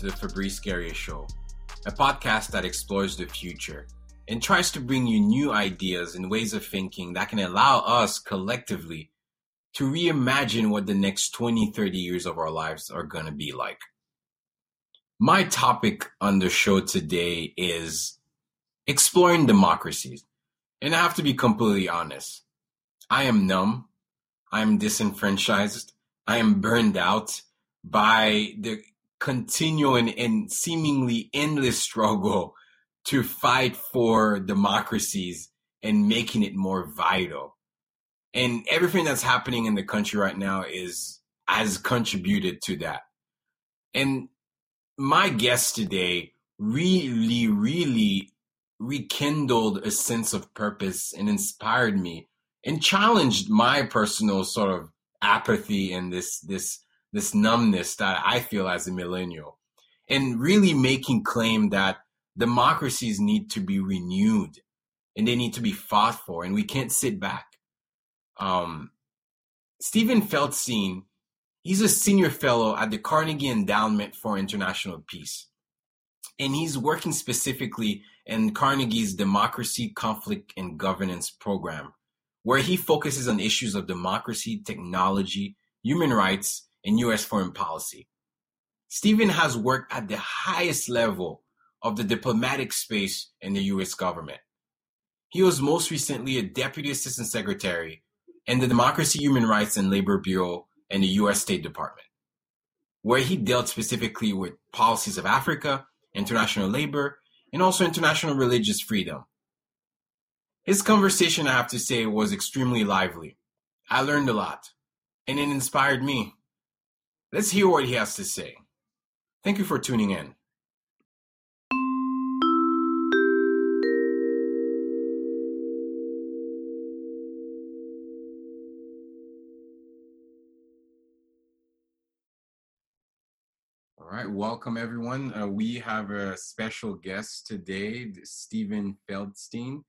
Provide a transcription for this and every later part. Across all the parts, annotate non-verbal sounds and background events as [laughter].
To the Fabrice Garia Show, a podcast that explores the future and tries to bring you new ideas and ways of thinking that can allow us collectively to reimagine what the next 20, 30 years of our lives are going to be like. My topic on the show today is exploring democracies. And I have to be completely honest. I am numb. I am disenfranchised. I am burned out by the continuing and seemingly endless struggle to fight for democracies and making it more vital. And everything that's happening in the country right now is has contributed to that. And my guest today really, really rekindled a sense of purpose and inspired me and challenged my personal sort of apathy and this this this numbness that I feel as a millennial, and really making claim that democracies need to be renewed and they need to be fought for, and we can't sit back. Um, Steven Feldstein, he's a senior fellow at the Carnegie Endowment for International Peace, and he's working specifically in Carnegie's Democracy, Conflict, and Governance program, where he focuses on issues of democracy, technology, human rights, in U.S. foreign policy. Steven has worked at the highest level of the diplomatic space in the U.S. government. He was most recently a Deputy Assistant Secretary in the Democracy, Human Rights, and Labor Bureau in the U.S. State Department, where he dealt specifically with policies of Africa, international labor, and also international religious freedom. His conversation, I have to say, was extremely lively. I learned a lot, and it inspired me. Let's hear what he has to say. Thank you for tuning in. All right, welcome everyone. Uh, we have a special guest today, Steven Feldstein.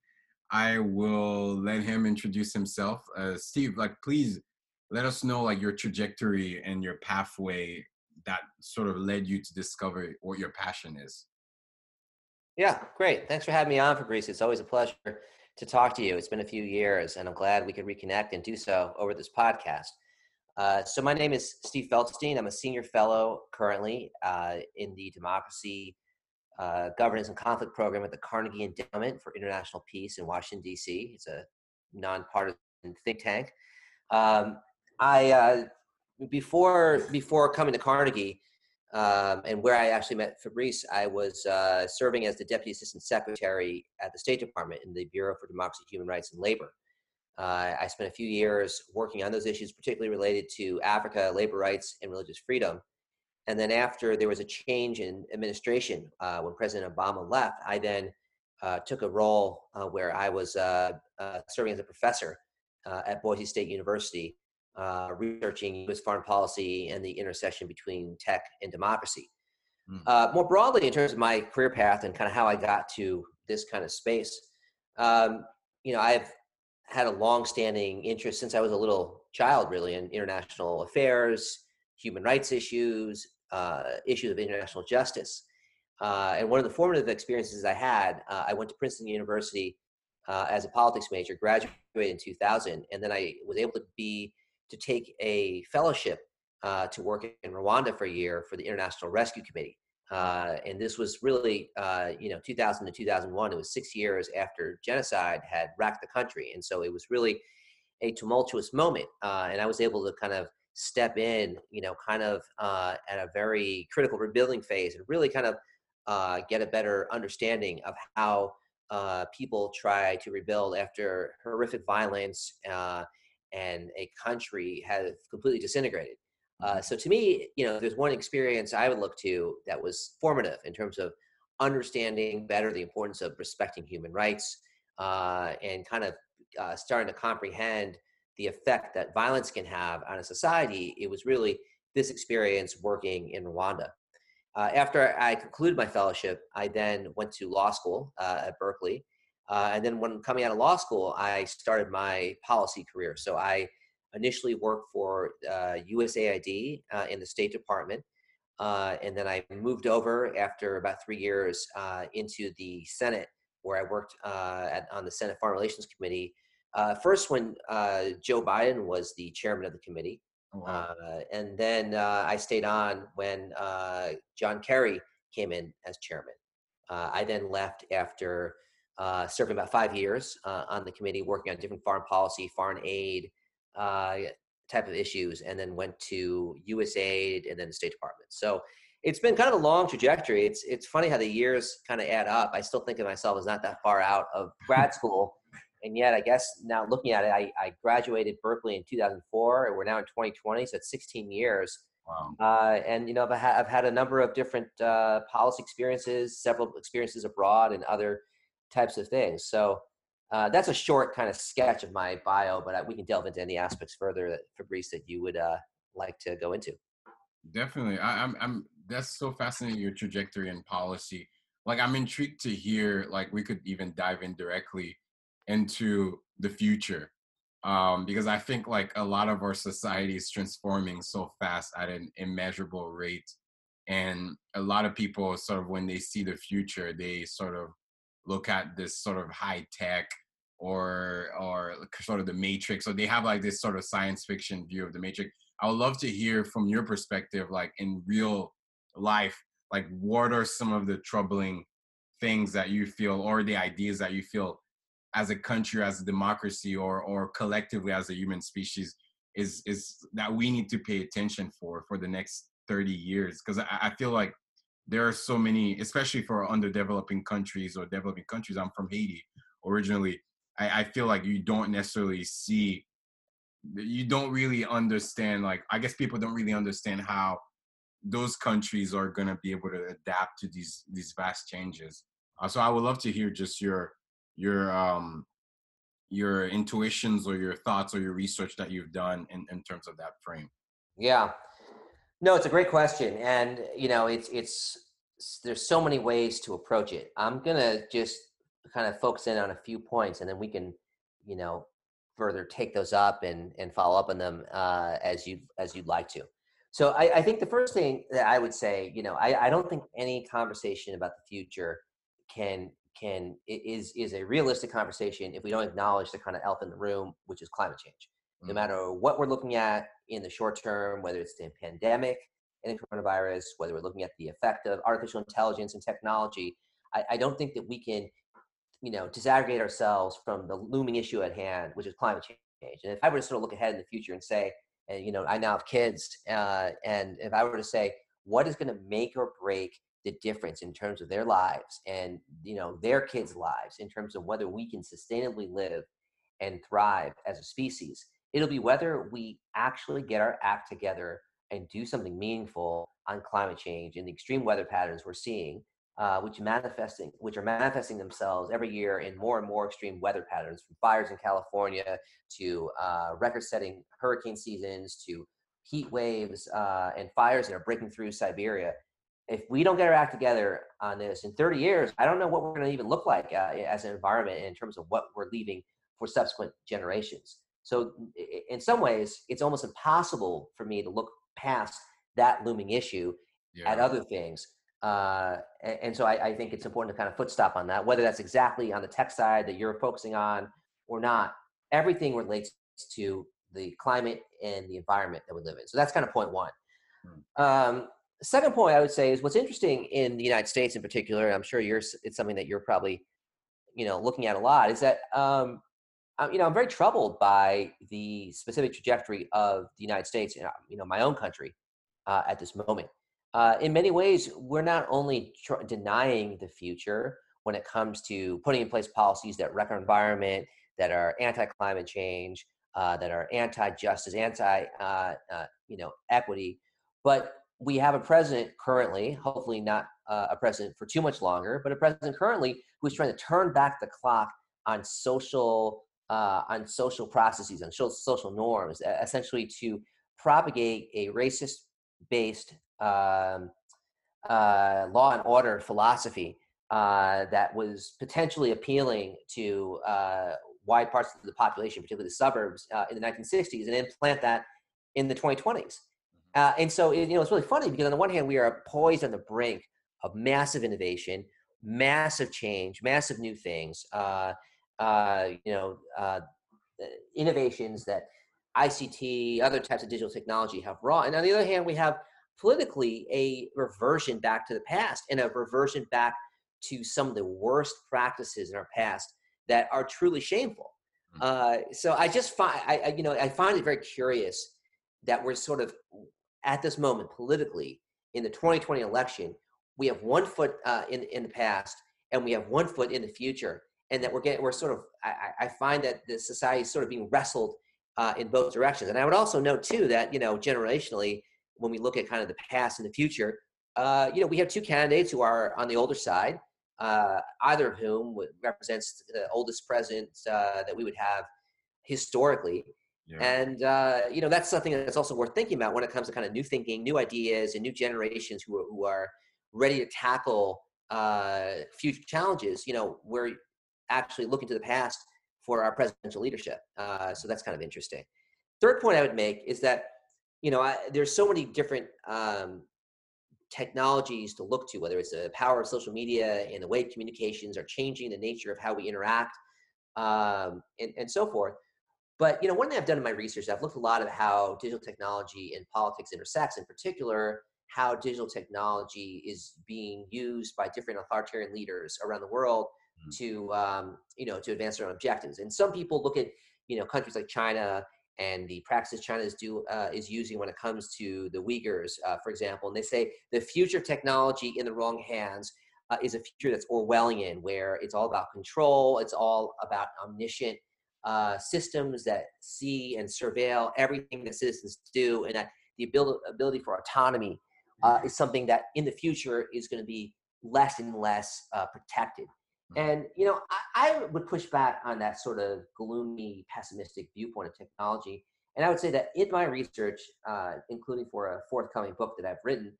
I will let him introduce himself. Uh, Steve, like, please let us know like your trajectory and your pathway that sort of led you to discover what your passion is. Yeah, great. Thanks for having me on, Fabrice. It's always a pleasure to talk to you. It's been a few years, and I'm glad we could reconnect and do so over this podcast. Uh, so, my name is Steve Feldstein. I'm a senior fellow currently uh, in the Democracy, uh, Governance, and Conflict program at the Carnegie Endowment for International Peace in Washington, D.C. It's a nonpartisan think tank. Um, I uh, before before coming to Carnegie, um, and where I actually met Fabrice, I was uh, serving as the deputy assistant secretary at the State Department in the Bureau for Democracy, Human Rights, and Labor. Uh, I spent a few years working on those issues, particularly related to Africa, labor rights, and religious freedom. And then after there was a change in administration uh, when President Obama left, I then uh, took a role uh, where I was serving as a professor at Boise State University uh, researching U.S. foreign policy and the intersection between tech and democracy. Mm. Uh, more broadly, in terms of my career path and kind of how I got to this kind of space, um, you know, I've had a long-standing interest since I was a little child, really, in international affairs, human rights issues, uh, issues of international justice. Uh, and one of the formative experiences I had, uh, I went to Princeton University uh, as a politics major, graduated in 2000, and then I was able to be to take a fellowship uh, to work in Rwanda for a year for the International Rescue Committee. Uh, and this was really, uh, you know, 2000 to 2001. It was six years after genocide had racked the country, and so it was really a tumultuous moment. Uh, and I was able to kind of step in, you know, kind of uh, at a very critical rebuilding phase, and really kind of uh, get a better understanding of how people try to rebuild after horrific violence and a country has completely disintegrated. Uh, mm-hmm. so to me, you know, there's one experience I would look to that was formative in terms of understanding better the importance of respecting human rights uh, and kind of uh, starting to comprehend the effect that violence can have on a society. It was really this experience working in Rwanda. Uh, after I concluded my fellowship, I then went to law school uh, at Berkeley uh, and then when coming out of law school, I started my policy career. So I initially worked for uh, USAID uh, in the State Department. uh, and then I moved over after about three years uh, into the Senate, where I worked uh, at, on the Senate Foreign Relations Committee. Uh, first, when uh, Joe Biden was the chairman of the committee, oh, wow. and then I stayed on when John Kerry came in as chairman. I then left after serving about five years on the committee, working on different foreign policy, foreign aid, type of issues and then went to USAID and then the State Department. So it's been kind of a long trajectory. It's it's funny how the years kind of add up. I still think of myself as not that far out of grad [laughs] school. And yet, I guess now looking at it, I, I graduated Berkeley in 2004, and we're now in 2020, so it's 16 years. Wow. Uh, and you know, I've had, I've had a number of different uh, policy experiences, several experiences abroad, and other types of things. So uh, that's a short kind of sketch of my bio, but I, we can delve into any aspects further, that, Fabrice, that you would uh, like to go into. Definitely, I, I'm. I'm. That's so fascinating. Your trajectory and policy. Like, I'm intrigued to hear. Like, we could even dive in directly into the future, um, because I think like a lot of our society is transforming so fast at an immeasurable rate, and a lot of people sort of when they see the future, they sort of look at this sort of high tech or or sort of the matrix so they have like this sort of science fiction view of the matrix. I would love to hear from your perspective like in real life like what are some of the troubling things that you feel or the ideas that you feel as a country as a democracy or or collectively as a human species is is that we need to pay attention for for the next 30 years? Because I, I feel like there are so many especially for underdeveloping countries or developing countries. I'm from haiti originally. I, I feel like you don't necessarily see you don't really understand like i guess people don't really understand how those countries are going to be able to adapt to these these vast changes. Uh, so i would love to hear just your your um your intuitions or your thoughts or your research that you've done in, in terms of that frame. Yeah no it's a great question and you know it's it's there's so many ways to approach it. I'm gonna just kind of focus in on a few points and then we can you know further take those up and and follow up on them uh, as you as you'd like to. So I, I, think the first thing that i would say you know I, I don't think any conversation about the future can can is is a realistic conversation if we don't acknowledge the kind of elephant in the room which is climate change mm-hmm. no matter what we're looking at in the short term whether it's the pandemic and the coronavirus whether we're looking at the effect of artificial intelligence and technology I, I don't think that we can you know, disaggregate ourselves from the looming issue at hand, which is climate change. And if I were to sort of look ahead in the future and say, and you know, I now have kids, uh, and if I were to say, what is going to make or break the difference in terms of their lives and you know their kids' lives, in terms of whether we can sustainably live and thrive as a species, it'll be whether we actually get our act together and do something meaningful on climate change and the extreme weather patterns we're seeing uh, which manifesting which are manifesting themselves every year in more and more extreme weather patterns, from fires in California to uh, record-setting hurricane seasons to heat waves uh, and fires that are breaking through Siberia. If we don't get our act together on this in 30 years, I don't know what we're going to even look like uh, as an environment in terms of what we're leaving for subsequent generations. So, in some ways, it's almost impossible for me to look past that looming issue yeah. at other things uh, and, and, so I, I, think it's important to kind of foot stop on that, whether that's exactly on the tech side that you're focusing on or not. Everything relates to the climate and the environment that we live in. So that's kind of point one. Hmm. Um, second point I would say is what's interesting in the United States in particular. I'm sure you're it's something that you're probably you know looking at a lot. Is that um, you know I'm very troubled by the specific trajectory of the United States. You know, my own country uh, at this moment uh, in many ways, we're not only tr- denying the future when it comes to putting in place policies that wreck our environment, that are anti-climate change, uh, that are anti-justice, anti, uh, uh you know, equity, but we have a president currently, hopefully not uh, a president for too much longer, but a president currently who is trying to turn back the clock on social uh, on social processes, on social norms, essentially to propagate a racist based um, uh, law and order philosophy uh, that was potentially appealing to uh, wide parts of the population, particularly the suburbs, uh, in the 1960s, and implant that in the 2020s. Mm-hmm. Uh, and so, you know, it's really funny because on the one hand, we are poised on the brink of massive innovation, massive change, massive new things. Uh, uh, you know, uh, innovations that ICT, other types of digital technology have brought. And on the other hand, we have politically a reversion back to the past and a reversion back to some of the worst practices in our past that are truly shameful. Mm. Uh, so I just find, I, I, you know, I find it very curious that we're sort of at this moment politically in the 2020 election, we have one foot uh, in in the past and we have one foot in the future, and that we're getting, we're sort of, I, I find that the society is sort of being wrestled uh, in both directions. And I would also note too that you know generationally, when we look at kind of the past and the future, uh, you know, we have two candidates who are on the older side, uh, either of whom represents the oldest president uh, that we would have historically. Yeah. And uh, you know that's something that's also worth thinking about when it comes to kind of new thinking, new ideas, and new generations who are, who are ready to tackle uh, future challenges. You know, we're actually looking to the past for our presidential leadership. Uh, so that's kind of interesting. Third point I would make is that you know I, there's so many different um, technologies to look to, whether it's the power of social media and the way communications are changing the nature of how we interact um, and, and so forth. But you know, one thing I've done in my research, I've looked a lot at how digital technology and politics intersects. In particular, how digital technology is being used by different authoritarian leaders around the world. To um, you know to advance their own objectives. And some people look at you know countries like China and the practices China is do uh, is using when it comes to the Uyghurs, uh, for example, and they say the future technology in the wrong hands uh, is a future that's Orwellian, where it's all about control, it's all about omniscient uh, systems that see and surveil everything that citizens do, and that the ability ability for autonomy uh, is something that in the future is going to be less and less uh, protected. Mm-hmm. And you know, I, I, would push back on that sort of gloomy, pessimistic viewpoint of technology. And I would say that in my research, uh, including for a forthcoming book that I've written,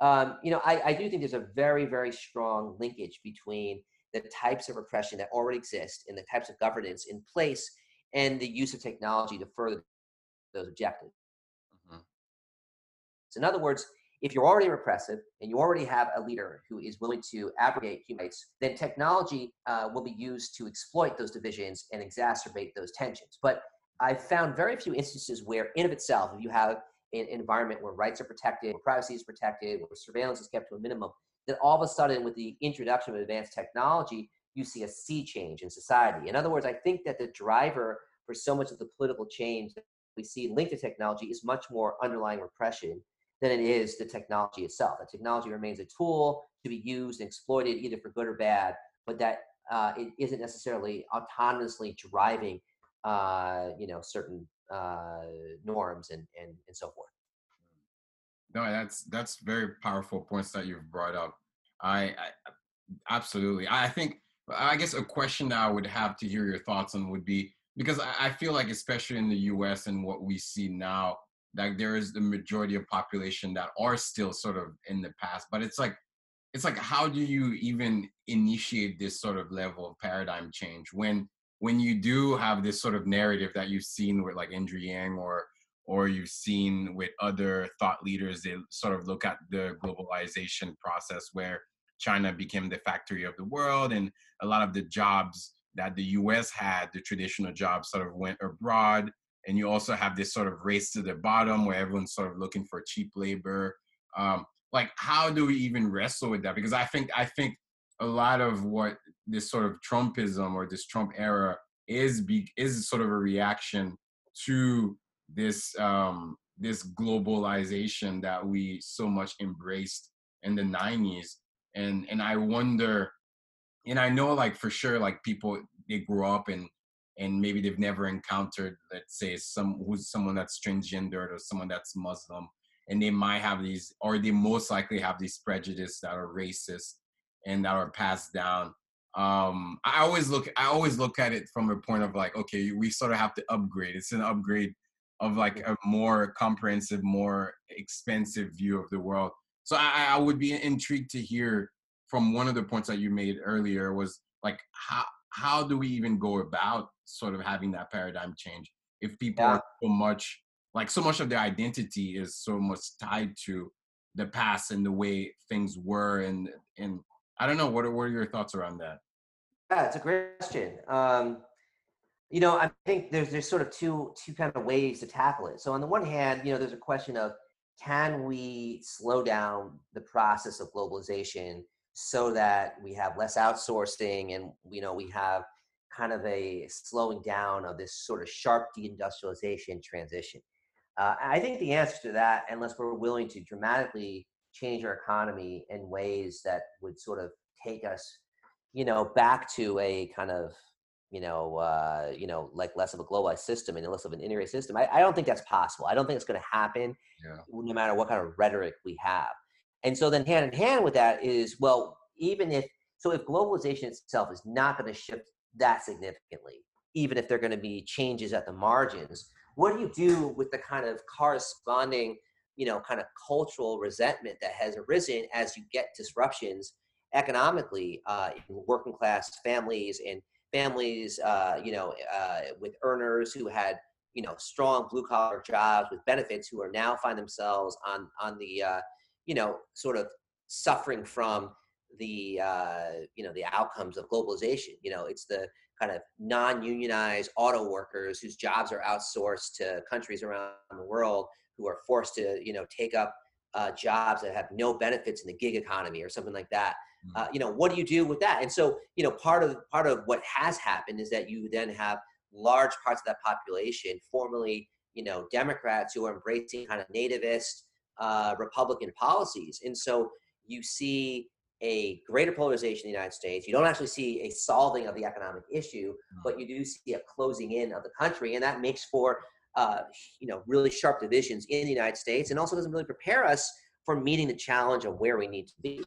um, you know, I, I do think there's a very, very strong linkage between the types of repression that already exist and the types of governance in place and the use of technology to further those objectives. Mm-hmm. So, in other words, if you're already repressive and you already have a leader who is willing to abrogate human rights, then technology uh, will be used to exploit those divisions and exacerbate those tensions. But I've found very few instances where, in of itself, if you have an environment where rights are protected, where privacy is protected, where surveillance is kept to a minimum, then all of a sudden, with the introduction of advanced technology, you see a sea change in society. In other words, I think that the driver for so much of the political change that we see linked to technology is much more underlying repression than it is the technology itself. The technology remains a tool to be used and exploited either for good or bad, but that uh, it isn't necessarily autonomously driving, uh, you know, certain uh, norms and, and and so forth. No, that's that's very powerful points that you've brought up. I, I absolutely. I think I guess a question that I would have to hear your thoughts on would be because I, I feel like especially in the U.S. and what we see now, like there is the majority of population that are still sort of in the past but it's like it's like how do you even initiate this sort of level of paradigm change when when you do have this sort of narrative that you've seen with like Andrew Yang or or you've seen with other thought leaders they sort of look at the globalization process where China became the factory of the world and a lot of the jobs that the US had the traditional jobs sort of went abroad and you also have this sort of race to the bottom where everyone's sort of looking for cheap labor. Um, like how do we even wrestle with that? Because i think i think a lot of what this sort of trumpism or this trump era is be, is sort of a reaction to this um, this globalization that we so much embraced in the 90s and and i wonder and i know like for sure like people they grew up in and maybe they've never encountered let's say some who's someone that's transgendered or someone that's muslim and they might have these or they most likely have these prejudices that are racist and that are passed down. Um i always look i always look at it from a point of like okay we sort of have to upgrade. It's an upgrade of like a more comprehensive more expensive view of the world. So i i would be intrigued to hear from one of the points that you made earlier was like how how do we even go about sort of having that paradigm change if people yeah. are so much like so much of their identity is so much tied to the past and the way things were and and I don't know what are, what are your thoughts around that? Yeah, it's a great question. Um, you know, I think there's there's sort of two two kind of ways to tackle it. So on the one hand, you know, there's a question of can we slow down the process of globalization so that we have less outsourcing and you know we have kind of a slowing down of this sort of sharp deindustrialization transition. Uh, I think the answer to that, unless we're willing to dramatically change our economy in ways that would sort of take us, you know, back to a kind of, you know, uh, you know, like less of a globalized system and less of an integrated system. I, I don't think that's possible. I don't think it's going to happen, yeah. no matter what kind of rhetoric we have. And so then hand in hand with that is, well, even if so, if globalization itself is not going to shift that significantly, even if there are going to be changes at the margins, what do you do with the kind of corresponding you know kind of cultural resentment that has arisen as you get disruptions economically uh, in working class families and families uh, you know uh, with earners who had you know strong blue collar jobs with benefits who are now find themselves on on the uh, you know sort of suffering from the uh, you know the outcomes of globalization. You know it's the kind of non-unionized auto workers whose jobs are outsourced to countries around the world who are forced to you know take up uh, jobs that have no benefits in the gig economy or something like that. Mm. uh, you know what do you do with that? And so you know part of part of what has happened is that you then have large parts of that population formerly you know democrats who are embracing kind of nativist uh, republican policies and so you see a greater polarization in the United States. You don't actually see a solving of the economic issue, but you do see a closing in of the country, and that makes for uh, you know really sharp divisions in the United States, and also doesn't really prepare us for meeting the challenge of where we need to be.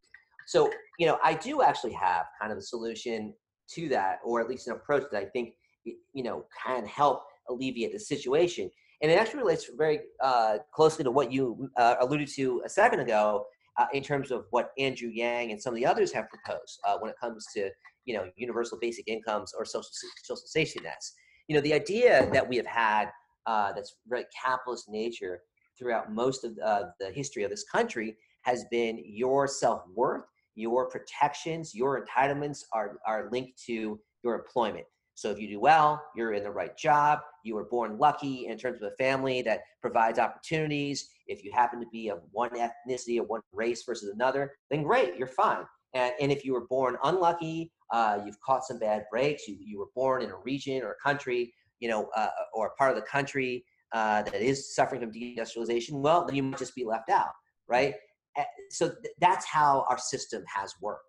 So you know, I do actually have kind of a solution to that, or at least an approach that I think you know can help alleviate the situation. And it actually relates very uh, closely to what you uh, alluded to a second ago, uh, in terms of what Andrew Yang and some of the others have proposed uh, when it comes to you know universal basic incomes or social social safety nets. You know the idea that we have had uh, that's very capitalist nature throughout most of uh, the history of this country has been your self worth, your protections, your entitlements are are linked to your employment. So if you do well, you're in the right job, you were born lucky in terms of a family that provides opportunities. If you happen to be of one ethnicity or one race versus another, then great, you're fine. And, and if you were born unlucky, uh, you've caught some bad breaks, you, you were born in a region or a country, you know, uh, or a part of the country uh, that is suffering from deindustrialization, well, then you might just be left out, right? So th- that's how our system has worked.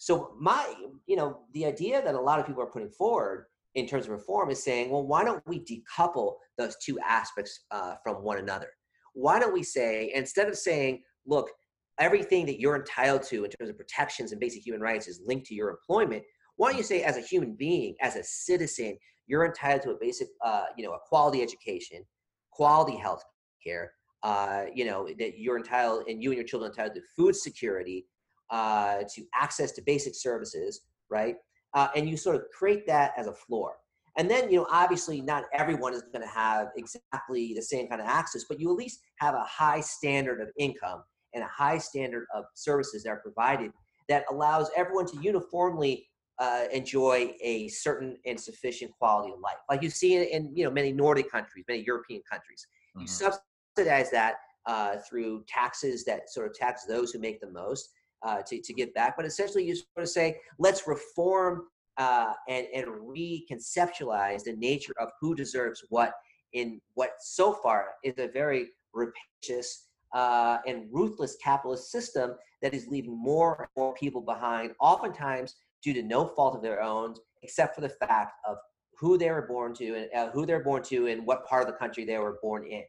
So my, you know, the idea that a lot of people are putting forward in terms of reform is saying, well, why don't we decouple those two aspects uh, from one another? Why don't we say, instead of saying, look, everything that you're entitled to in terms of protections and basic human rights is linked to your employment, why don't you say, as a human being, as a citizen, you're entitled to a basic, uh, you know, a quality education, quality health care, uh, you know, that you're entitled, and you and your children entitled to food security, uh, to access to basic services, right? uh, and you sort of create that as a floor. And then, you know, obviously not everyone is going to have exactly the same kind of access, but you at least have a high standard of income and a high standard of services that are provided that allows everyone to uniformly uh, enjoy a certain and sufficient quality of life, like you see in, in you know many Nordic countries, many European countries. Mm-hmm. You subsidize that uh, through taxes that sort of tax those who make the most, uh, to, to give back. But essentially, you sort of say, let's reform uh, and, and reconceptualize the nature of who deserves what in what so far is a very rapacious uh, and ruthless capitalist system that is leaving more and more people behind, oftentimes due to no fault of their own, except for the fact of who they were born to and uh, who they're born to and what part of the country they were born in.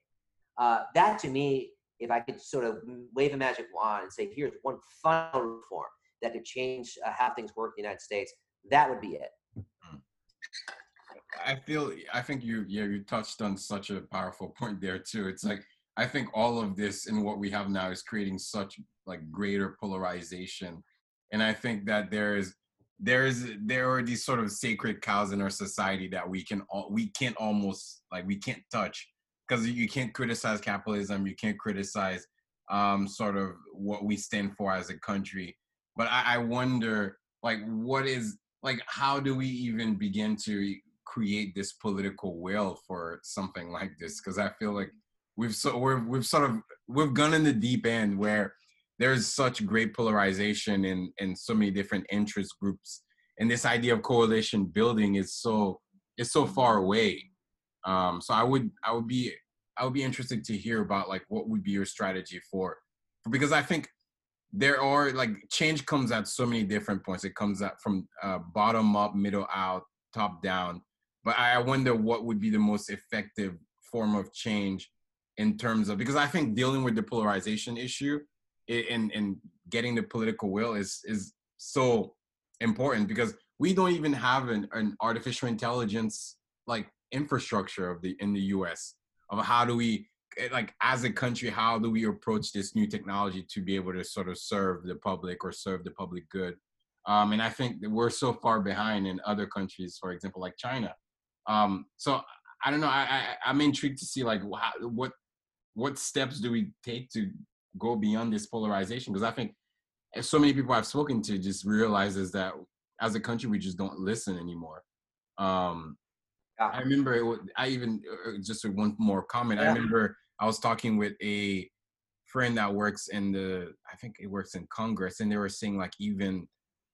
Uh, that to me if I could sort of wave a magic wand and say, here's one final reform that could change uh, how things work in the United States, that would be it. Hmm. I feel, I think you, yeah, you touched on such a powerful [laughs] point there too. It's like, I think all of this and what we have now is creating such like greater polarization. And I think that there is, there is, there are these sort of sacred cows in our society that we can, all we can't almost like, we can't touch because you can't criticize capitalism, you can't criticize um, sort of what we stand for as a country. But I, I wonder, like, what is like, how do we even begin to create this political will for something [laughs] like this? Because I feel like we've so we're, we've sort of we've gone in the deep end where there's such great polarization in in so many different interest groups, and this idea of coalition building is so is so far away. Um, so I would I would be I would be interested to hear about like what would be your strategy for, because I think there are like change comes at so many different points. It comes out from uh, bottom up, middle out, top down. But I wonder what would be the most effective form of change in terms of because I think dealing with the polarization issue and and getting the political will is is so important because we don't even have an, an artificial intelligence like infrastructure of the in the US of how do we eh, like as a country how do we approach this new technology to be able to sort of serve the public or serve the public good? Um, and i think that we're so far behind in other countries for example like china. Um, so i don't know I, I am intrigued to see like how, what what steps do we take to go beyond this polarization? Because i think eh, so many people i've spoken to just realizes that as a country we just don't listen anymore. Um, I remember it, I even uh, uh, just one more comment. Yeah. I remember I was talking with a friend that works in the I think it works in Congress, and they were saying like even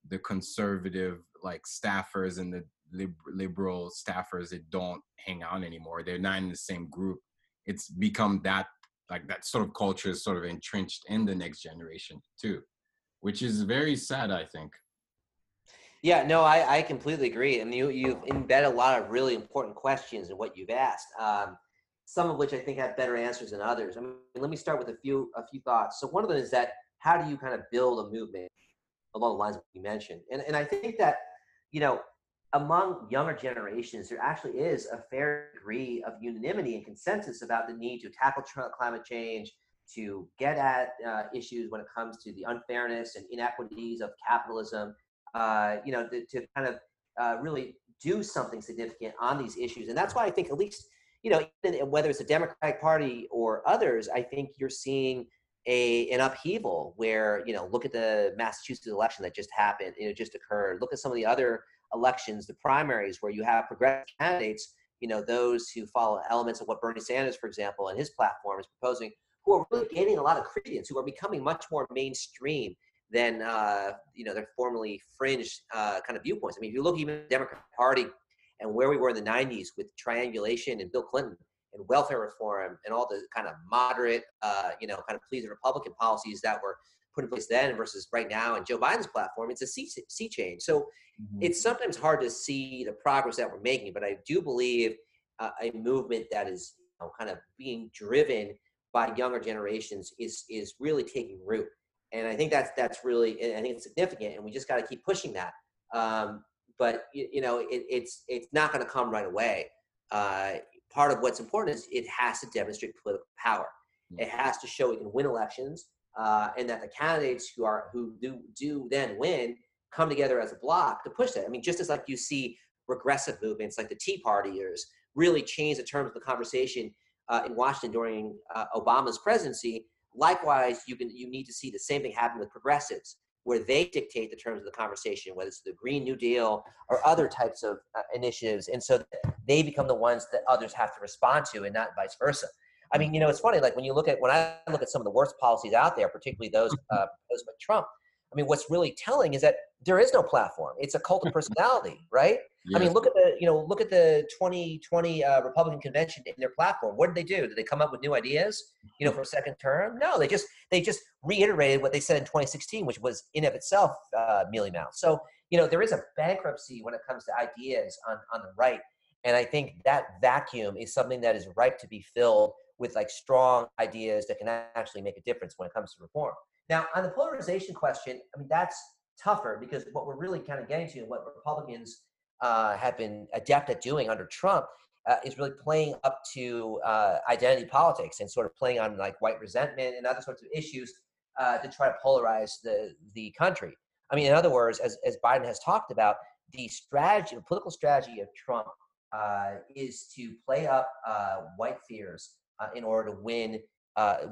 the conservative like staffers and the lib- liberal staffers that don't hang out anymore. They're not in the same group. It's become that like that sort of culture is sort of entrenched in the next generation too, which is very sad. I think. Yeah, no, I, I completely agree. Mean, you, you've embedded a lot of really important questions in what you've asked, um, some of which I think have better answers than others. I mean, let me start with a few a few thoughts. So one of them is that how do you kind of build a movement along the lines you mentioned? And, and I think that, you know, among younger generations, there actually is a fair degree of unanimity and consensus about the need to tackle climate change, to get at uh, issues when it comes to the unfairness and inequities of capitalism, uh, you know, to, to kind of uh, really do something significant on these issues. And that's why I think at least, you know, whether it's the Democratic Party or others, I think you're seeing a an upheaval where, you know, look at the Massachusetts election that just happened, you know, just occurred. Look at some of the other elections, the primaries where you have progressive candidates, you know, those who follow elements of what Bernie Sanders, for example, and his platform is proposing, who are really gaining a lot of credence, who are becoming much more mainstream than uh, you know their formerly fringe uh, kind of viewpoints. I mean, if you look even at the Democratic Party and where we were in the '90s with triangulation and Bill Clinton and welfare reform and all the kind of moderate, uh, you know, kind of pleasing Republican policies that were put in place then versus right now and Joe Biden's platform, it's a sea, sea change. So mm-hmm. it's sometimes hard to see the progress that we're making, but I do believe uh, a movement that is you know, kind of being driven by younger generations is is really taking root and I think that's that's really I think it's significant, and we just got to keep pushing that. Um, but you, you, know, it, it's it's not going to come right away. Uh, part of what's important is it has to demonstrate political power. Hmm. It has to show it can win elections, uh, and that the candidates who are who do do then win come together as a block to push that. I mean, just as like you see regressive movements like the Tea Partiers really change the terms of the conversation uh, in Washington during uh, Obama's presidency Likewise, you can you need to see the same thing happen with progressives, where they dictate the terms of the conversation, whether it's the Green New Deal or other types of uh, initiatives, and so they become the ones that others have to respond to, and not vice versa. I mean, you know, it's funny. Like when you look at when I look at some of the worst policies out there, particularly those uh, proposed by Trump. I mean, what's really telling is that there is no platform. It's a cult of [laughs] personality, right? Yes. I mean, look at the you know look at the 2020 uh, Republican convention in their platform. What did they do? Did they come up with new ideas? You know, for a second term? No, they just they just reiterated what they said in 2016, which was in of itself uh, mealy mouth. So you know, there is a bankruptcy when it comes to ideas on on the right, and I think that vacuum is something that is ripe to be filled with like strong ideas that can actually make a difference when it comes to reform. Now, on the polarization question, I mean that's tougher because what we're really kind of getting to, and what Republicans uh, have been adept at doing under Trump uh, is really playing up to uh, identity politics and sort of playing on like white resentment and other sorts of issues uh, to try to polarize the the country. I mean, in other words, as as Biden has talked about, the strategy, the political strategy of Trump uh, is to play up uh, white fears in order to win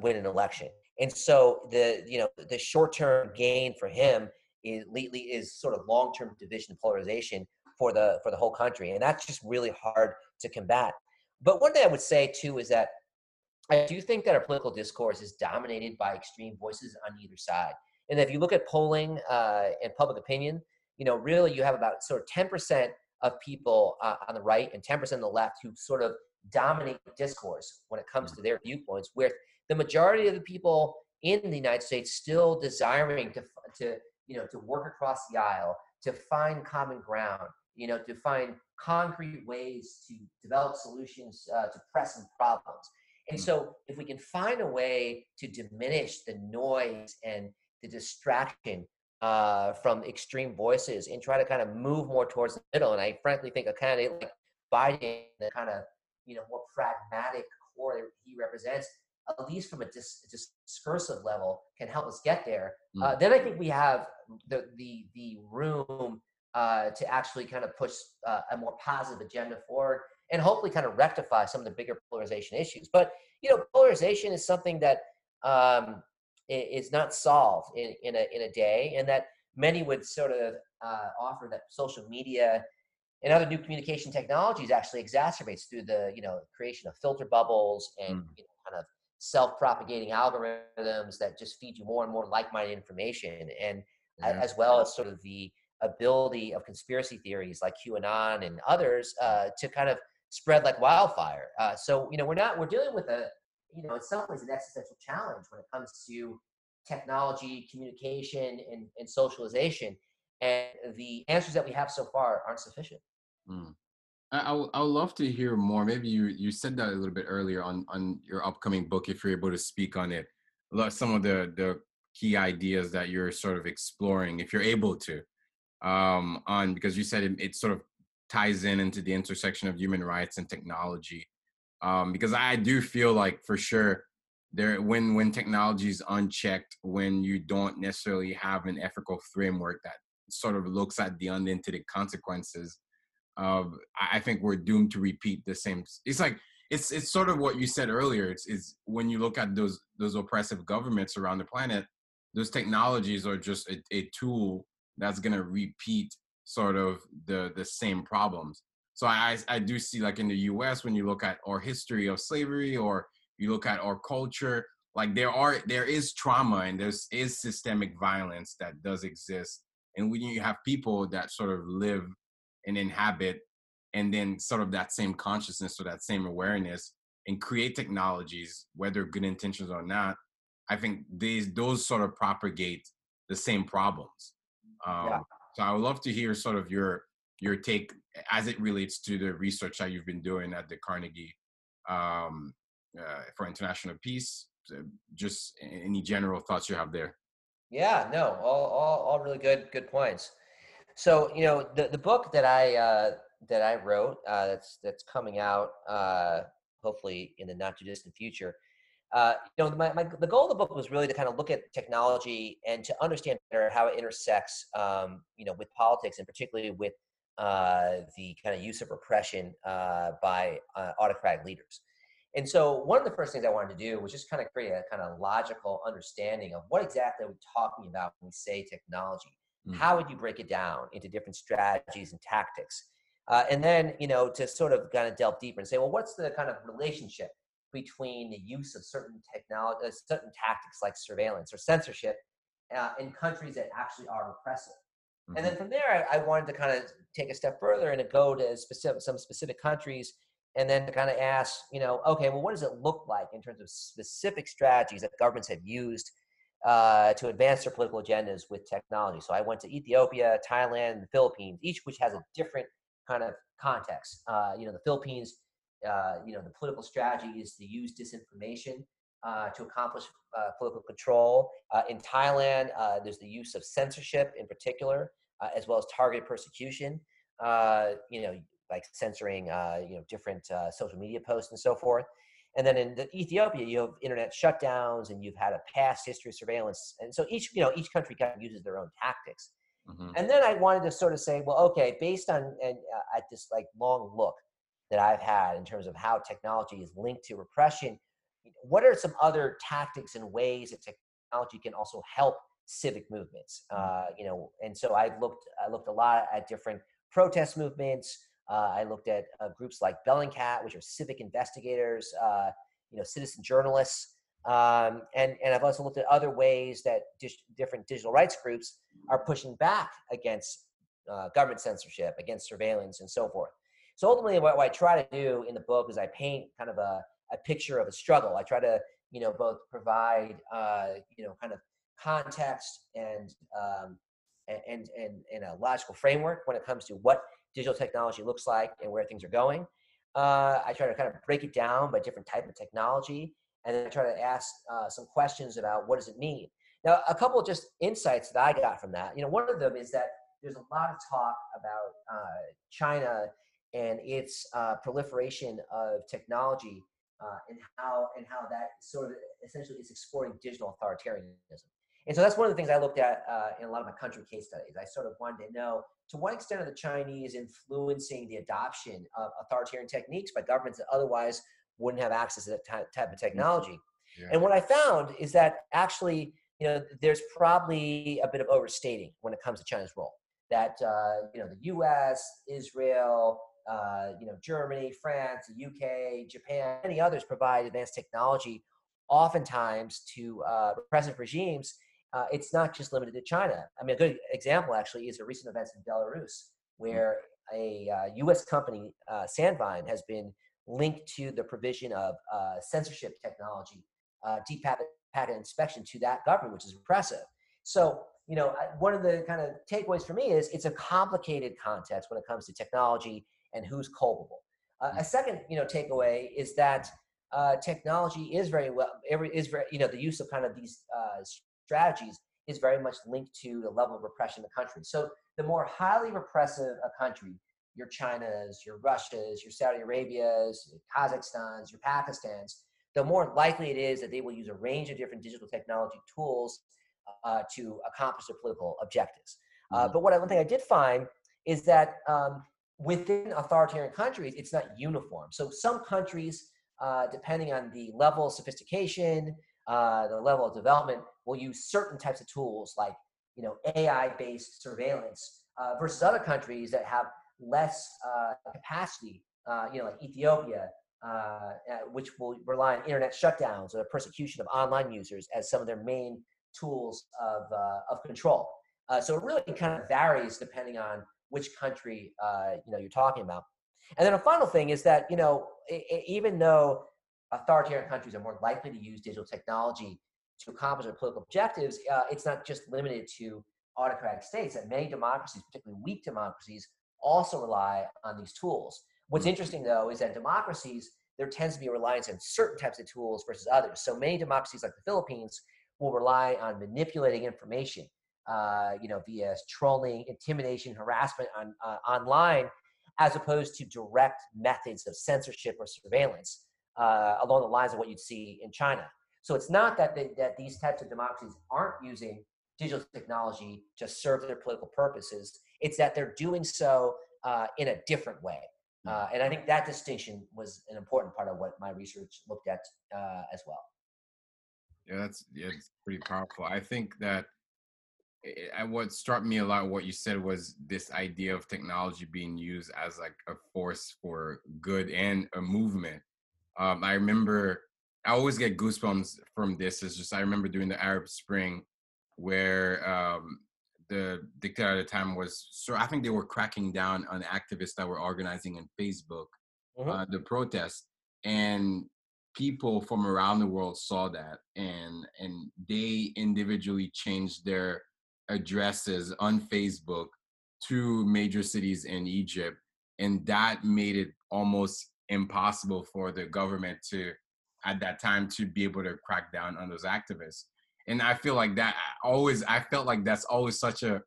win an election. And so the you know the short term gain for him is lately is sort of long term division and polarization for the for the whole country, and that's just really hard to combat. But one thing I would say too is that I do think that our political discourse is dominated by extreme voices on either side. And if you look at polling uh, and public opinion, you know, really you have about sort of 10% of people uh, on the right and 10% on the left who sort of dominate discourse when it comes to their viewpoints, where the majority of the people in the United States still desiring to, to you know, to work across the aisle, to find common ground, you know, to find concrete ways to develop solutions uh, to pressing problems. And so, if we can find a way to diminish the noise and the distraction uh, from extreme voices and try to kind of move more towards the middle. And I frankly think a candidate like Biden, the kind of you know more pragmatic core that he represents, at least from a dis- discursive level, can help us get there. Mm. Uh, then I think we have the the the room uh, to actually kind of push uh, a more positive agenda forward and hopefully kind of rectify some of the bigger polarization issues. But you know, polarization is something that um, is not solved in, in a in a day, and that many would sort of uh, offer that social media and other new communication technologies actually exacerbates through the you know creation of filter bubbles and mm. you know, kind of self-propagating algorithms that just feed you more and more like-minded information and yeah. as well as sort of the ability of conspiracy theories like qanon and others uh, to kind of spread like wildfire uh, so you know we're not we're dealing with a you know, in some ways an existential challenge when it comes to technology, communication, and, and socialization. And the answers that we have so far aren't sufficient. Mm. I, I, would, I would love to hear more. Maybe you, you said that a little bit earlier on, on your upcoming book, if you're able to speak on it. Some of the, the key ideas that you're sort of exploring, if you're able to, um, on because you said it, it sort of ties in into the intersection of human rights and technology um, because I do feel like for sure there when when technology is unchecked, when you don't necessarily have an ethical framework that sort of looks at the unintended consequences, of I think we're doomed to repeat the same. It's like it's it's sort of what you said earlier. It's is when you look at those those oppressive governments around the planet, those technologies are just a, a tool that's going to repeat sort of the the same problems so I, I do see like in the us when you look at our history of slavery or you look at our culture like there are there is trauma and there's is systemic violence that does exist and when you have people that sort of live and inhabit and then sort of that same consciousness or that same awareness and create technologies whether good intentions or not i think these those sort of propagate the same problems um, yeah. so i would love to hear sort of your your take as it relates to the research that you've been doing at the Carnegie um, uh, for International Peace. Just any general thoughts you have there. Yeah, no, all, all, all really good, good points. So, you know, the, the book that I, uh, that I wrote, uh, that's, that's coming out, uh, hopefully in the not too distant future, uh, you know, my, my, the goal of the book was really to kind of look at technology and to understand better how it intersects, um, you know, with politics and particularly with uh, the kind of use of repression uh, by uh, autocratic leaders. And so, one of the first things I wanted to do was just kind of create a kind of logical understanding of what exactly are we talking about when we say technology. Mm. How would you break it down into different strategies and tactics? Uh, and then, you know, to sort of kind of delve deeper and say, well, what's the kind of relationship between the use of certain technology, uh, certain tactics like surveillance or censorship uh, in countries that actually are repressive? Mm-hmm. And then from there, I, I wanted to kind of take a step further and to go to specific, some specific countries and then to kind of ask, you know, okay, well, what does it look like in terms of specific strategies that governments have used uh, to advance their political agendas with technology? So I went to Ethiopia, Thailand, the Philippines, each which has a different kind of context. Uh, you know, the Philippines, uh, you know, the political strategy is to use disinformation uh, to accomplish uh, political control. Uh, in Thailand, there's the use of censorship in particular, as well as targeted persecution. you know, like censoring you know different social media posts and so forth. And then in the Ethiopia, you have internet shutdowns, and you've had a past history of surveillance. And so each you know each country kind of uses their own tactics. Mm-hmm. And then I wanted to sort of say, well, okay, based on and at this like long look that I've had in terms of how technology is linked to repression, what are some other tactics and ways that technology can also help civic movements? Mm. Uh, you know, and so I looked I looked a lot at different protest movements. Uh, I looked at uh, groups like Bellingcat, which are civic investigators, uh, you know, citizen journalists, um, and and I've also looked at other ways that dis- different digital rights groups are pushing back against uh, government censorship, against surveillance, and so forth. So ultimately, what, what, I try to do in the book is I paint kind of a, a picture of a struggle. I try to you know both provide uh, you know kind of context and um, and, and, and a logical framework when it comes to what digital technology looks like and where things are going. Uh, I try to kind of break it down by different type of technology, and then I try to ask uh, some questions about what does it mean. Now, a couple of just insights that I got from that. You know, one of them is that there's a lot of talk about uh, China and its uh, proliferation of technology uh, and how and how that sort of essentially is exporting digital authoritarianism. And so that's one of the things I looked at uh, in a lot of my country case studies. I sort of wanted to know to what extent are the Chinese influencing the adoption of authoritarian techniques by governments that otherwise wouldn't have access to that type of technology. Yeah. And what I found is that actually, you know, there's probably a bit of overstating when it comes to China's role. That uh, you know, the U.S., Israel, uh, you know, Germany, France, the UK, Japan, many others provide advanced technology, oftentimes to uh, repressive regimes uh, it's not just limited to China. I mean, a good example actually is the recent events in Belarus, where a uh, U.S. company, uh, Sandvine, has been linked to the provision of uh, censorship technology, uh, deep packet, packet inspection to that government, which is impressive. So, you know, one of the kind of takeaways for me is it's a complicated context when it comes to technology and who's culpable. Uh, a second, you know, takeaway is that uh, technology is very well, every, is very, you know, the use of kind of these uh, strategies is very much linked to the level of repression in the country. So the more highly repressive a country, your China's, your Russia's, your Saudi Arabia's, your Kazakhstan's, your Pakistan's, the more likely it is that they will use a range of different digital technology tools uh, to accomplish their political objectives. Uh, mm-hmm. but what I, one thing I did find is that um, within authoritarian countries, it's not uniform. So some countries, uh, depending on the level of sophistication, uh, the level of development, will use certain types of tools like you know AI-based surveillance uh, versus other countries that have less uh, capacity. Uh, you know, like Ethiopia, uh, which will rely on internet shutdowns or the persecution of online users as some of their main tools of of control. so it really kind of varies depending on which country you know you're talking about. And then a final thing is that you know it, it, even though authoritarian countries are more likely to use digital technology to accomplish their political objectives, uh, it's not just limited to autocratic states. That many democracies, particularly weak democracies, also rely on these tools. What's interesting, though, is that democracies there tends to be a reliance on certain types of tools versus others. So many democracies, like the Philippines, will rely on manipulating information, uh, you know, via trolling, intimidation, harassment on uh, online, as opposed to direct methods of censorship or surveillance uh, along the lines of what you'd see in China. So it's not that they, that these types of democracies aren't using digital technology to serve their political purposes. It's that they're doing so uh, in a different way. Hmm. Uh, and I think that distinction was an important part of what my research looked at uh, as well. Yeah, that's yeah, it's pretty powerful. I think that it, eh, what struck me a lot, what you said was this idea of technology being used as like a force for good and a movement. Um, I remember I always get goosebumps from this. It's just I remember during the Arab Spring, where um, the dictator at the time was so I think they were cracking down on activists that were organizing on Facebook, mm-hmm. uh, the protest, and people from around the world saw that, and and they individually changed their addresses on Facebook to major cities in Egypt, and that made it almost impossible for the government to at that time to be able to crack down on those activists. And I feel like that always, I felt like that's always such a,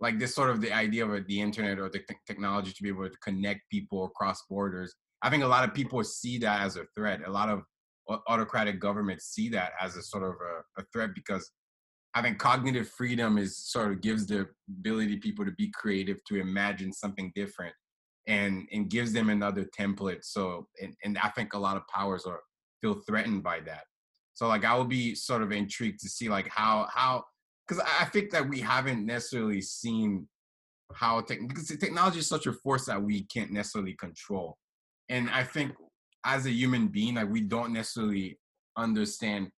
like this sort of the idea of the internet or the technology to be able to connect people across borders. I think a lot of people see that as a threat. A lot of autocratic governments see that as a sort of a, a threat because I think cognitive freedom is sort of gives the ability people to be creative, to imagine something different, and and gives them another template. So, and, and I think a lot of powers are feel threatened by that. So like I would be sort of intrigued to see like how how because I think that we haven't necessarily seen how tech because technology is such a force that we can't necessarily control. And I think as a human being, like we don't necessarily understand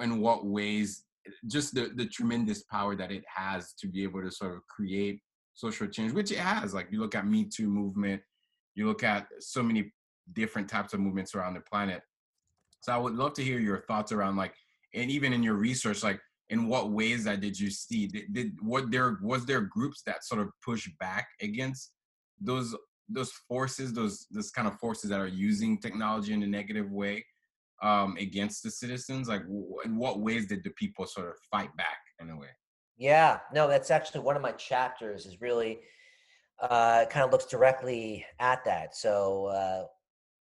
in what ways just the, the tremendous power that it has to be able to sort of create social change, which it has. Like you look at Me Too movement, you look at so many different types of movements around the planet. So I would love to hear your thoughts around like, and even in your research, like in what ways that did you see? Did, did what there was there groups that sort of push back against those those forces, those those kind of forces that are using technology in a negative way um, against the citizens? Like, in what ways did the people sort of fight back in a way? Yeah, no, that's actually one of my chapters. Is really uh, kind of looks directly at that. So uh,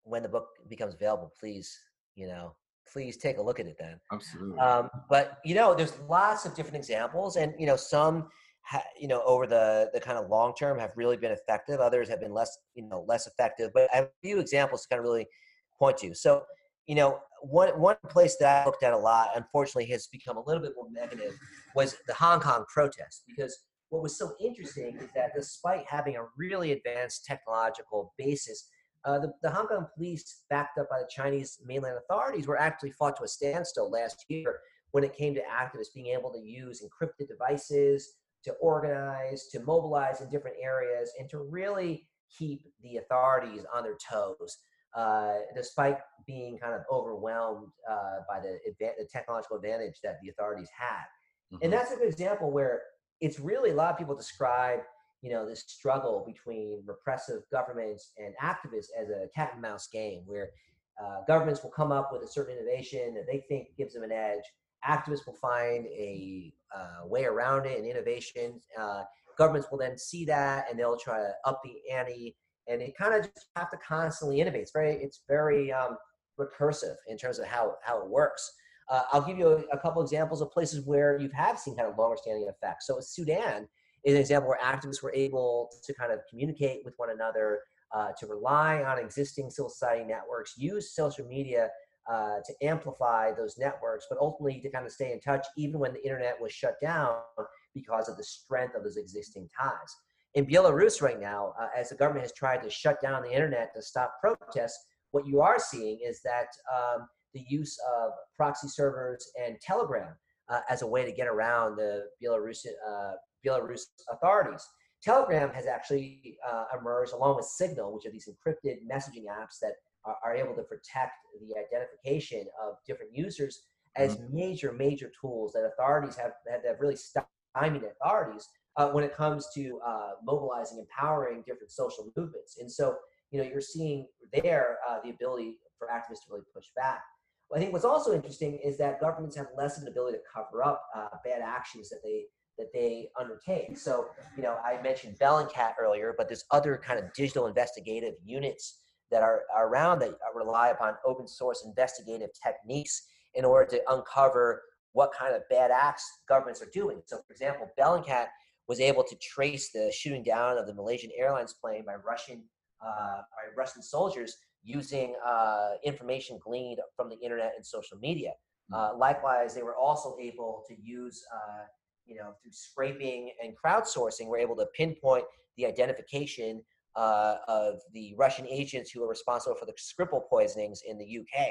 when the book becomes available, please, you know, please take a look at it then. Absolutely. Um, but you know, there's lots of different examples, and you know, some, ha- you know, over the the kind of long term have really been effective. Others have been less, you know, less effective. But I have a few examples to kind of really point to. So, you know, one one place that I looked at a lot, unfortunately, has become a little bit more negative, was the Hong Kong protest because what was so interesting is that despite having a really advanced technological basis, uh, the, the, Hong Kong police, backed up by the Chinese mainland authorities, were actually fought to a standstill last year when it came to activists being able to use encrypted devices to organize, to mobilize in different areas, and to really keep the authorities on their toes, uh, despite being kind of overwhelmed uh, by the, the, technological advantage that the authorities had. Mm-hmm. And that's a good example where it's really a lot of people describe you know this struggle between repressive governments and activists as a cat and mouse game where uh, governments will come up with a certain innovation that they think gives them an edge activists will find a uh, way around it and innovation uh, governments will then see that and they'll try to up the ante and it kind of just have to constantly innovate it's very it's very um, recursive in terms of how how it works uh, I'll give you a, a, couple examples of places where you have seen kind of longer standing effects. So Sudan is an example where activists were able to kind of communicate with one another, uh, to rely on existing civil society networks, use social media uh, to amplify those networks, but ultimately to kind of stay in touch even when the internet was shut down because of the strength of those existing ties. In Belarus right now, uh, as the government has tried to shut down the internet to stop protests, what you are seeing is that um, the use of proxy servers and Telegram uh, as a way to get around the Belarus, uh, Belarus authorities. Telegram has actually uh, emerged along with Signal, which are these encrypted messaging apps that are, are able to protect the identification of different users as mm-hmm. major, major tools that authorities have, have, have really stymied authorities uh, when it comes to uh, mobilizing, empowering different social movements. And so, you know, you're seeing there uh, the ability for activists to really push back. I think what's also interesting is that governments have less of an ability to cover up uh, bad actions that they that they undertake. So, you know, I mentioned Bellingcat earlier, but there's other kind of digital investigative units that are, are around that rely upon open source investigative techniques in order to uncover what kind of bad acts governments are doing. So, for example, Bellingcat was able to trace the shooting down of the Malaysian Airlines plane by Russian uh, by Russian soldiers using uh, information gleaned from the internet and social media. Hmm. Uh, likewise, they were also able to use, uh, you know, through scraping and crowdsourcing, we're able to pinpoint the identification uh, of the Russian agents who were responsible for the Skripal poisonings in the UK.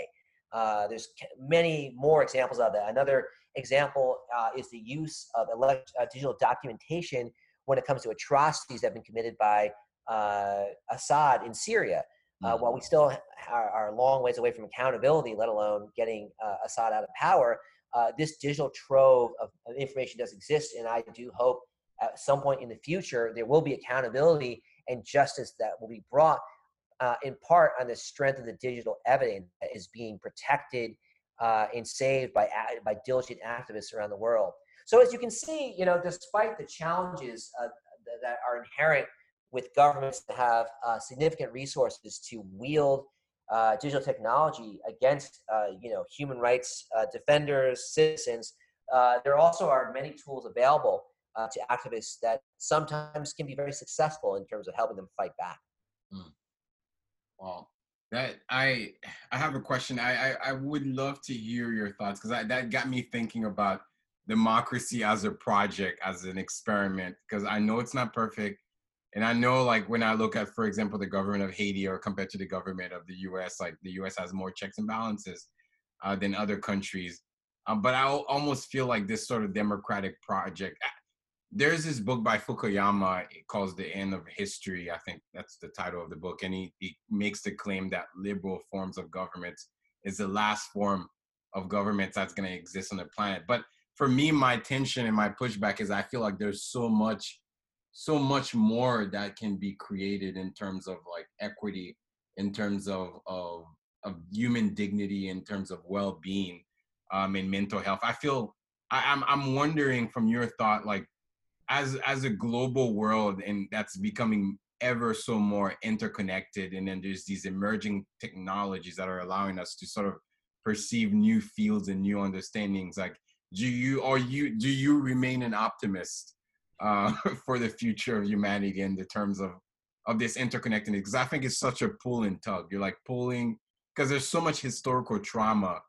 Uh, there's many more examples of that. Another example uh, is the use of elect- digital documentation when it comes to atrocities that have been committed by Assad in Syria. Uh, while we still are, are, a long ways away from accountability, let alone getting uh, Assad out of power, uh, this digital trove of, of, information does exist, and I do hope at some point in the future there will be accountability and justice that will be brought uh, in part on the strength of the digital evidence that is being protected uh, and saved by by diligent activists around the world. So as you can see, you know, despite the challenges uh, that are inherent with governments that have uh, significant resources to wield uh, digital technology against uh, you know human rights uh, defenders, citizens. Uh, there also are many tools available to activists that sometimes can be very successful in terms of helping them fight back. Mm. That I I have a question. I I, I would love to hear your thoughts because that got me thinking about democracy as a project, as an experiment. Because I know it's not perfect, and I know like when I look at, for example, the government of Haiti or compared to the government of the U.S., like the U.S. has more checks and balances uh, than other countries. Um, but I almost feel like this sort of democratic project there's this book by Fukuyama called The End of History. I think that's the title of the book. And he, he makes the claim that liberal forms of government is the last form of government that's going to exist on the planet. But for me, my tension and my pushback is I feel like there's so much, so much more that can be created in terms of like equity, in terms of, of, of human dignity, in terms of well-being um, and mental health. I feel I, I'm, I'm wondering from your thought, like, as as a global world and that's becoming ever so more interconnected and then there's these emerging technologies that are allowing us to sort of perceive new fields and new understandings like do you are you do you remain an optimist uh, [laughs] for the future of humanity in the terms of of this interconnectedness? Because i think it's such a pull and tug. You're like pulling because there's so much historical trauma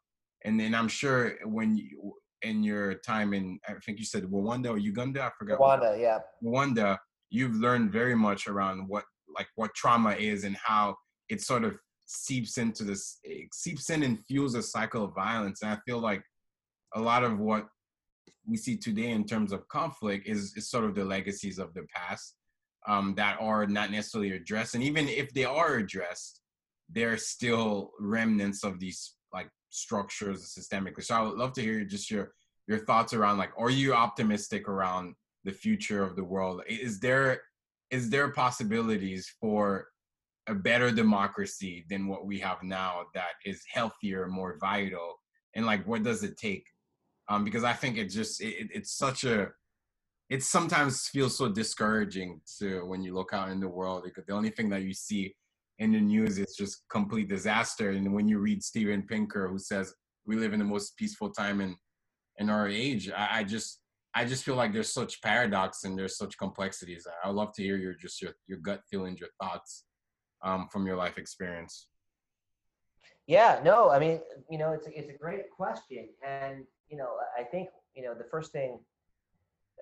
and then i'm sure when you in your time in I think you said Rwanda or Uganda, I forgot. Rwanda, yeah. Rwanda, you've learned very much around what like what trauma is and how it sort of seeps into this seeps in and fuels a cycle of violence. And I feel like a lot of what we see today in terms of conflict is, is sort of the legacies of the past um, that are not necessarily addressed. And even if they are addressed, they're still remnants of these like structures systemically. So I would love to hear just your your thoughts around like, are you optimistic around the future of the world? Is there is there possibilities for a better democracy than what we have now that is healthier, more vital? And like, what does it take? Um, because I think it just it, it's such a it sometimes feels so discouraging to when you look out in the world because the only thing that you see in the news it's just complete disaster. And when you read steven pinker who says we live in the most peaceful time in in our age I, I, just i just feel like there's such paradox and there's such complexities. I would love to hear your just your, your gut feelings your thoughts um, from your life experience. Yeah no i mean you know it's a, it's a great question. And you know i think you know the first thing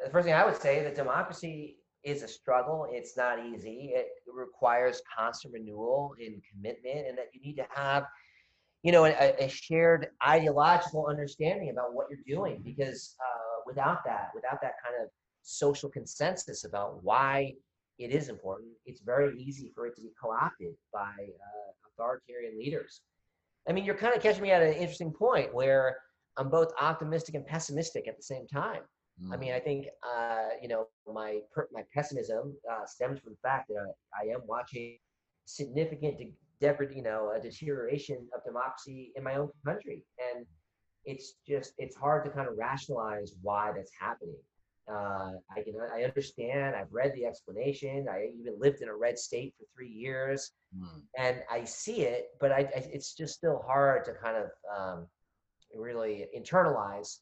the first thing i would say that democracy is a struggle. It's not easy. It requires constant renewal and commitment, and that you need to have, you know, a, a shared ideological understanding about what you're doing. Because uh, without that, without that kind of social consensus about why it is important, it's very easy for it to be co-opted by uh, authoritarian leaders. I mean, you're kind of catching me at an interesting point where I'm both optimistic and pessimistic at the same time. Mm. I mean, I think uh, you know my per- my pessimism uh, stems from the fact that I, I am watching significant de- de- you know a deterioration of democracy in my own country, and it's just it's hard to kind of rationalize why that's happening. Uh, I can I understand. I've read the explanation. I even lived in a red state for three years, mm. and I see it. But I, I, it's just still hard to kind of um, really internalize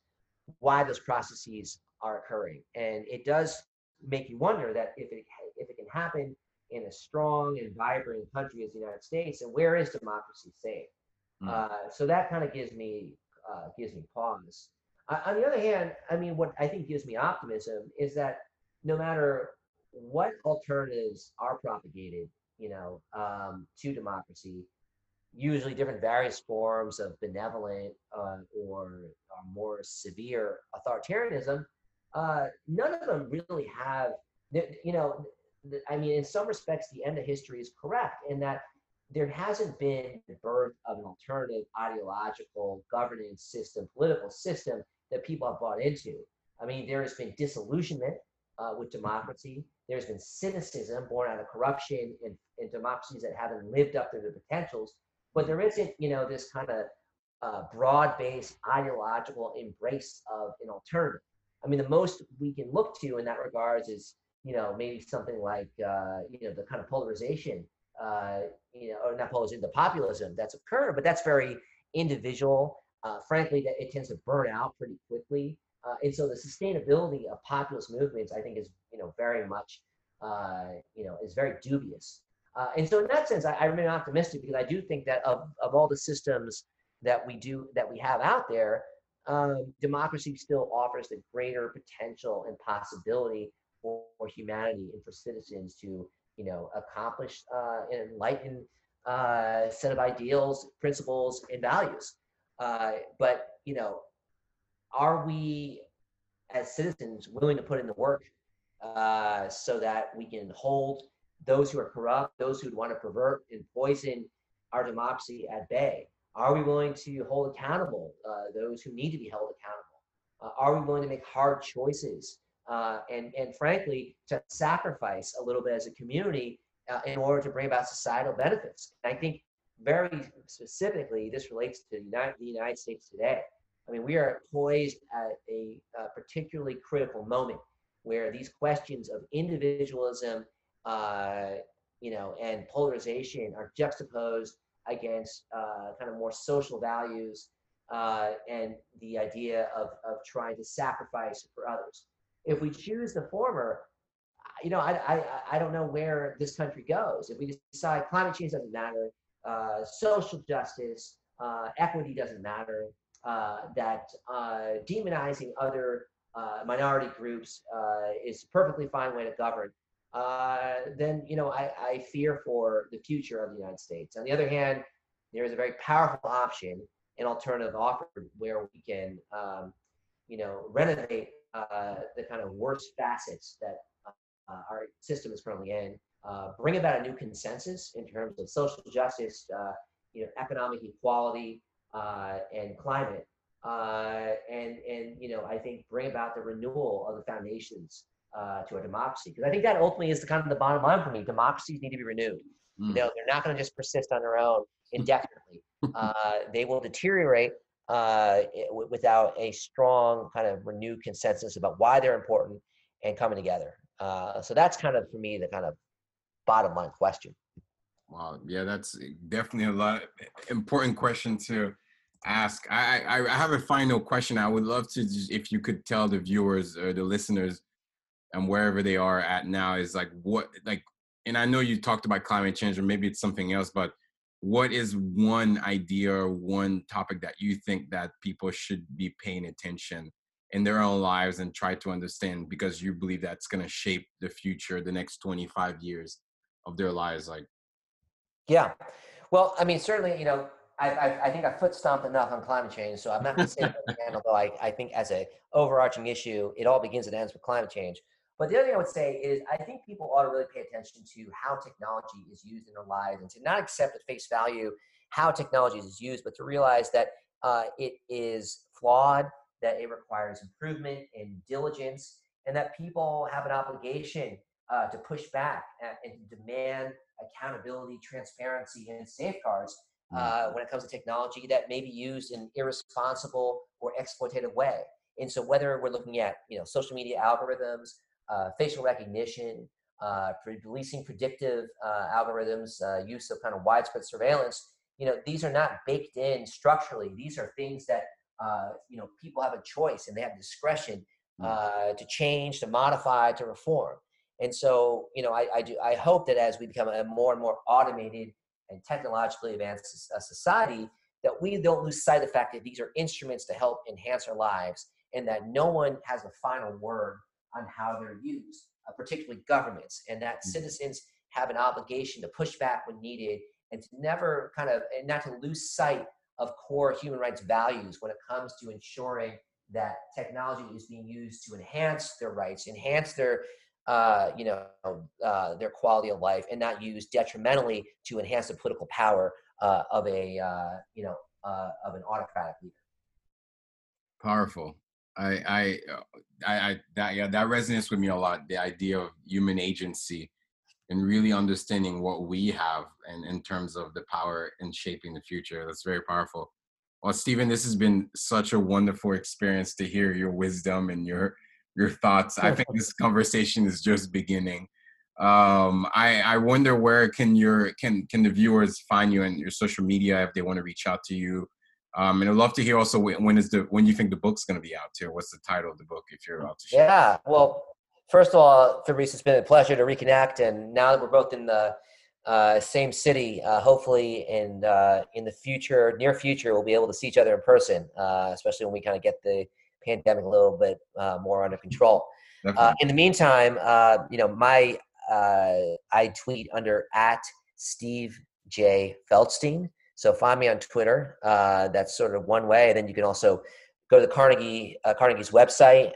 why those processes are occurring. And it does make you wonder that if it if it can happen in a strong and vibrant country as the United States, and where is democracy safe? Mm. Uh, so that kind of gives me uh, gives me pause. Uh, on the other hand, I mean, what I think gives me optimism is that no matter what alternatives are propagated, you know, um, to democracy, usually different various forms of benevolent uh, or, or more severe authoritarianism, uh, none of them really have, you know, I mean, in some respects, the end of history is correct in that there hasn't been the birth of an alternative ideological governance system, political system that people have bought into. I mean, there has been disillusionment uh, with democracy. There's been cynicism born out of corruption in, and democracies that haven't lived up to their potentials. But there isn't, you know, this kind of uh, broad-based ideological embrace of an alternative. I mean, the most we can look to in that regards is, you know, maybe something like, uh, you know, the kind of polarization, uh, you know, or not polarization, the populism that's occurred, but that's very individual. Uh, frankly, that it tends to burn out pretty quickly. Uh, and so the sustainability of populist movements, I think, is, you know, very much, uh, you know, is very dubious. Uh, and so in that sense, I, I, remain optimistic because I do think that of, of all the systems that we do that we have out there, um, democracy still offers the greater potential and possibility for, for, humanity and for citizens to, you know, accomplish uh, an enlightened uh, set of ideals, principles, and values. Uh, but you know, are we as citizens willing to put in the work uh, so that we can hold those who are corrupt, those who want to pervert and poison our democracy at bay? Are we willing to hold accountable uh, those who need to be held accountable? Uh, are we willing to make hard choices uh, and, and frankly, to sacrifice a little bit as a community uh, in order to bring about societal benefits? And I think very specifically, this relates to the United, the United States today. I mean, we are poised at a, a particularly critical moment where these questions of individualism, uh, you know, and polarization are juxtaposed against uh, kind of more social values uh, and the idea of, of trying to sacrifice for others. If we choose the former, you know, I, I, I don't know where this country goes. If we decide climate change doesn't matter, uh, social justice, uh, equity doesn't matter, uh, that uh, demonizing other minority groups is a perfectly fine way to govern, then you know I, I fear for the future of the United States. On the other hand, there is a very powerful option, an alternative offered where we can, um, you know, renovate uh, the kind of worst facets that uh, our system is currently in, uh, bring about a new consensus in terms of social justice, you know, economic equality, uh, and climate. Uh, and and you know I think bring about the renewal of the foundations uh, to a democracy because I think that ultimately is the kind of the bottom line for me. Democracies need to be renewed. Mm. You know they're not going to just persist on their own [laughs] indefinitely. Uh, they will deteriorate uh, without a strong kind of renewed consensus about why they're important and coming together. Uh, so that's kind of for me the kind of bottom line question. Wow, yeah, that's definitely a lot important question to ask. I, I, I have a final question. I would love to, just, if you could tell the viewers or the listeners, and wherever they are at now, is like what, like, and I know you talked about climate change, or maybe it's something else, but what is one idea or one topic that you think that people should be paying attention in their own lives and try to understand because you believe that's going to shape the future, the next 25 years of their lives? Like, yeah. Well, I mean, certainly, you know, I, I, I, think I foot stomped enough on climate change, so I'm not going to say [laughs] it again, although I, I think as a overarching issue, it all begins and ends with climate change. But the other thing I would say is I think people ought to really pay attention to how technology is used in their lives and to not accept at face value how technology is used, but to realize that uh, it is flawed, that it requires improvement and diligence, and that people have an obligation uh, to push back and demand accountability, transparency, and safeguards mm. uh, when it comes to technology that may be used in irresponsible or exploitative way. And so, whether we're looking at you know social media algorithms, uh, facial recognition, uh, releasing predictive uh, algorithms, uh, use of kind of widespread surveillance, you know these are not baked in structurally. These are things that uh, you know people have a choice and they have discretion mm. to change, to modify, to reform. And so, you know, I, I do I hope that as we become a more and more automated and technologically advanced society, that we don't lose sight of the fact that these are instruments to help enhance our lives, and that no one has the final word on how they're used, uh, particularly governments, and that mm-hmm. citizens have an obligation to push back when needed, and to never kind of and not to lose sight of core human rights values when it comes to ensuring that technology is being used to enhance their rights, enhance their uh, you know, uh, their quality of life and not used detrimentally to enhance the political power uh, of a, uh, you know, uh, of an autocratic leader. Powerful. I, I, uh, I, I, that, yeah, that resonates with me a lot. The idea of human agency and really understanding what we have and in terms of the power in shaping the future. That's very powerful. Well, Steven, this has been such a wonderful experience to hear your wisdom and your your thoughts. I think this conversation is just beginning. Um, I, I wonder where can your can can the viewers find you in your social media if they want to reach out to you. Um, and I'd love to hear also when is the when you think the book's going to be out too. What's the title of the book if you're out to share? Yeah, well, first of all, Fabrice, it's been a pleasure to reconnect. And now that we're both in the uh, same city. Uh, hopefully, in uh, in the future, near future, we'll be able to see each other in person, uh, especially when we kind of get the pandemic a little bit uh, more under control. Uh, in the meantime, you know, my I tweet under at Steve J Feldstein. So find me on Twitter. that's sort of one way. Then you can also go to the Carnegie Carnegie's website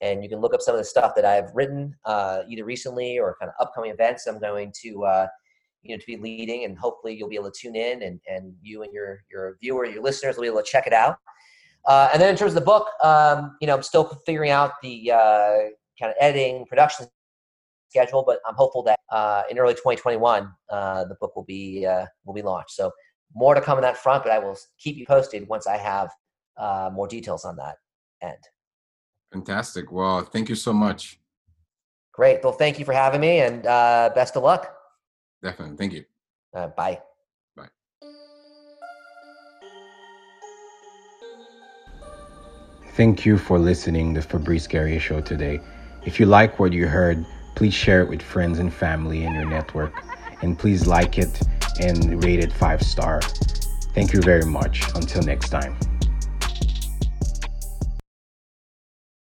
and you can look up some of the stuff that I've written uh, either recently or kind of upcoming events I'm going to uh, you know to be leading, and hopefully you'll be able to tune in and and you and your your viewer, your listeners will be able to check it out. Uh, and then in terms of the book, um, you know, I'm still figuring out the uh, kind of editing production schedule, but I'm hopeful that uh, in early 2021 uh, the book will be will be launched. So more to come on that front, but I will keep you posted once I have more details on that end. Fantastic. Well, thank you so much. Great. Well, thank you for having me and uh, best of luck. Definitely. Thank you. Uh, bye. Bye. Thank you for listening to Fabrice Garia Show today. If you like what you heard, please share it with friends and family in your network. And please like it and rate it five star. Thank you very much. Until next time.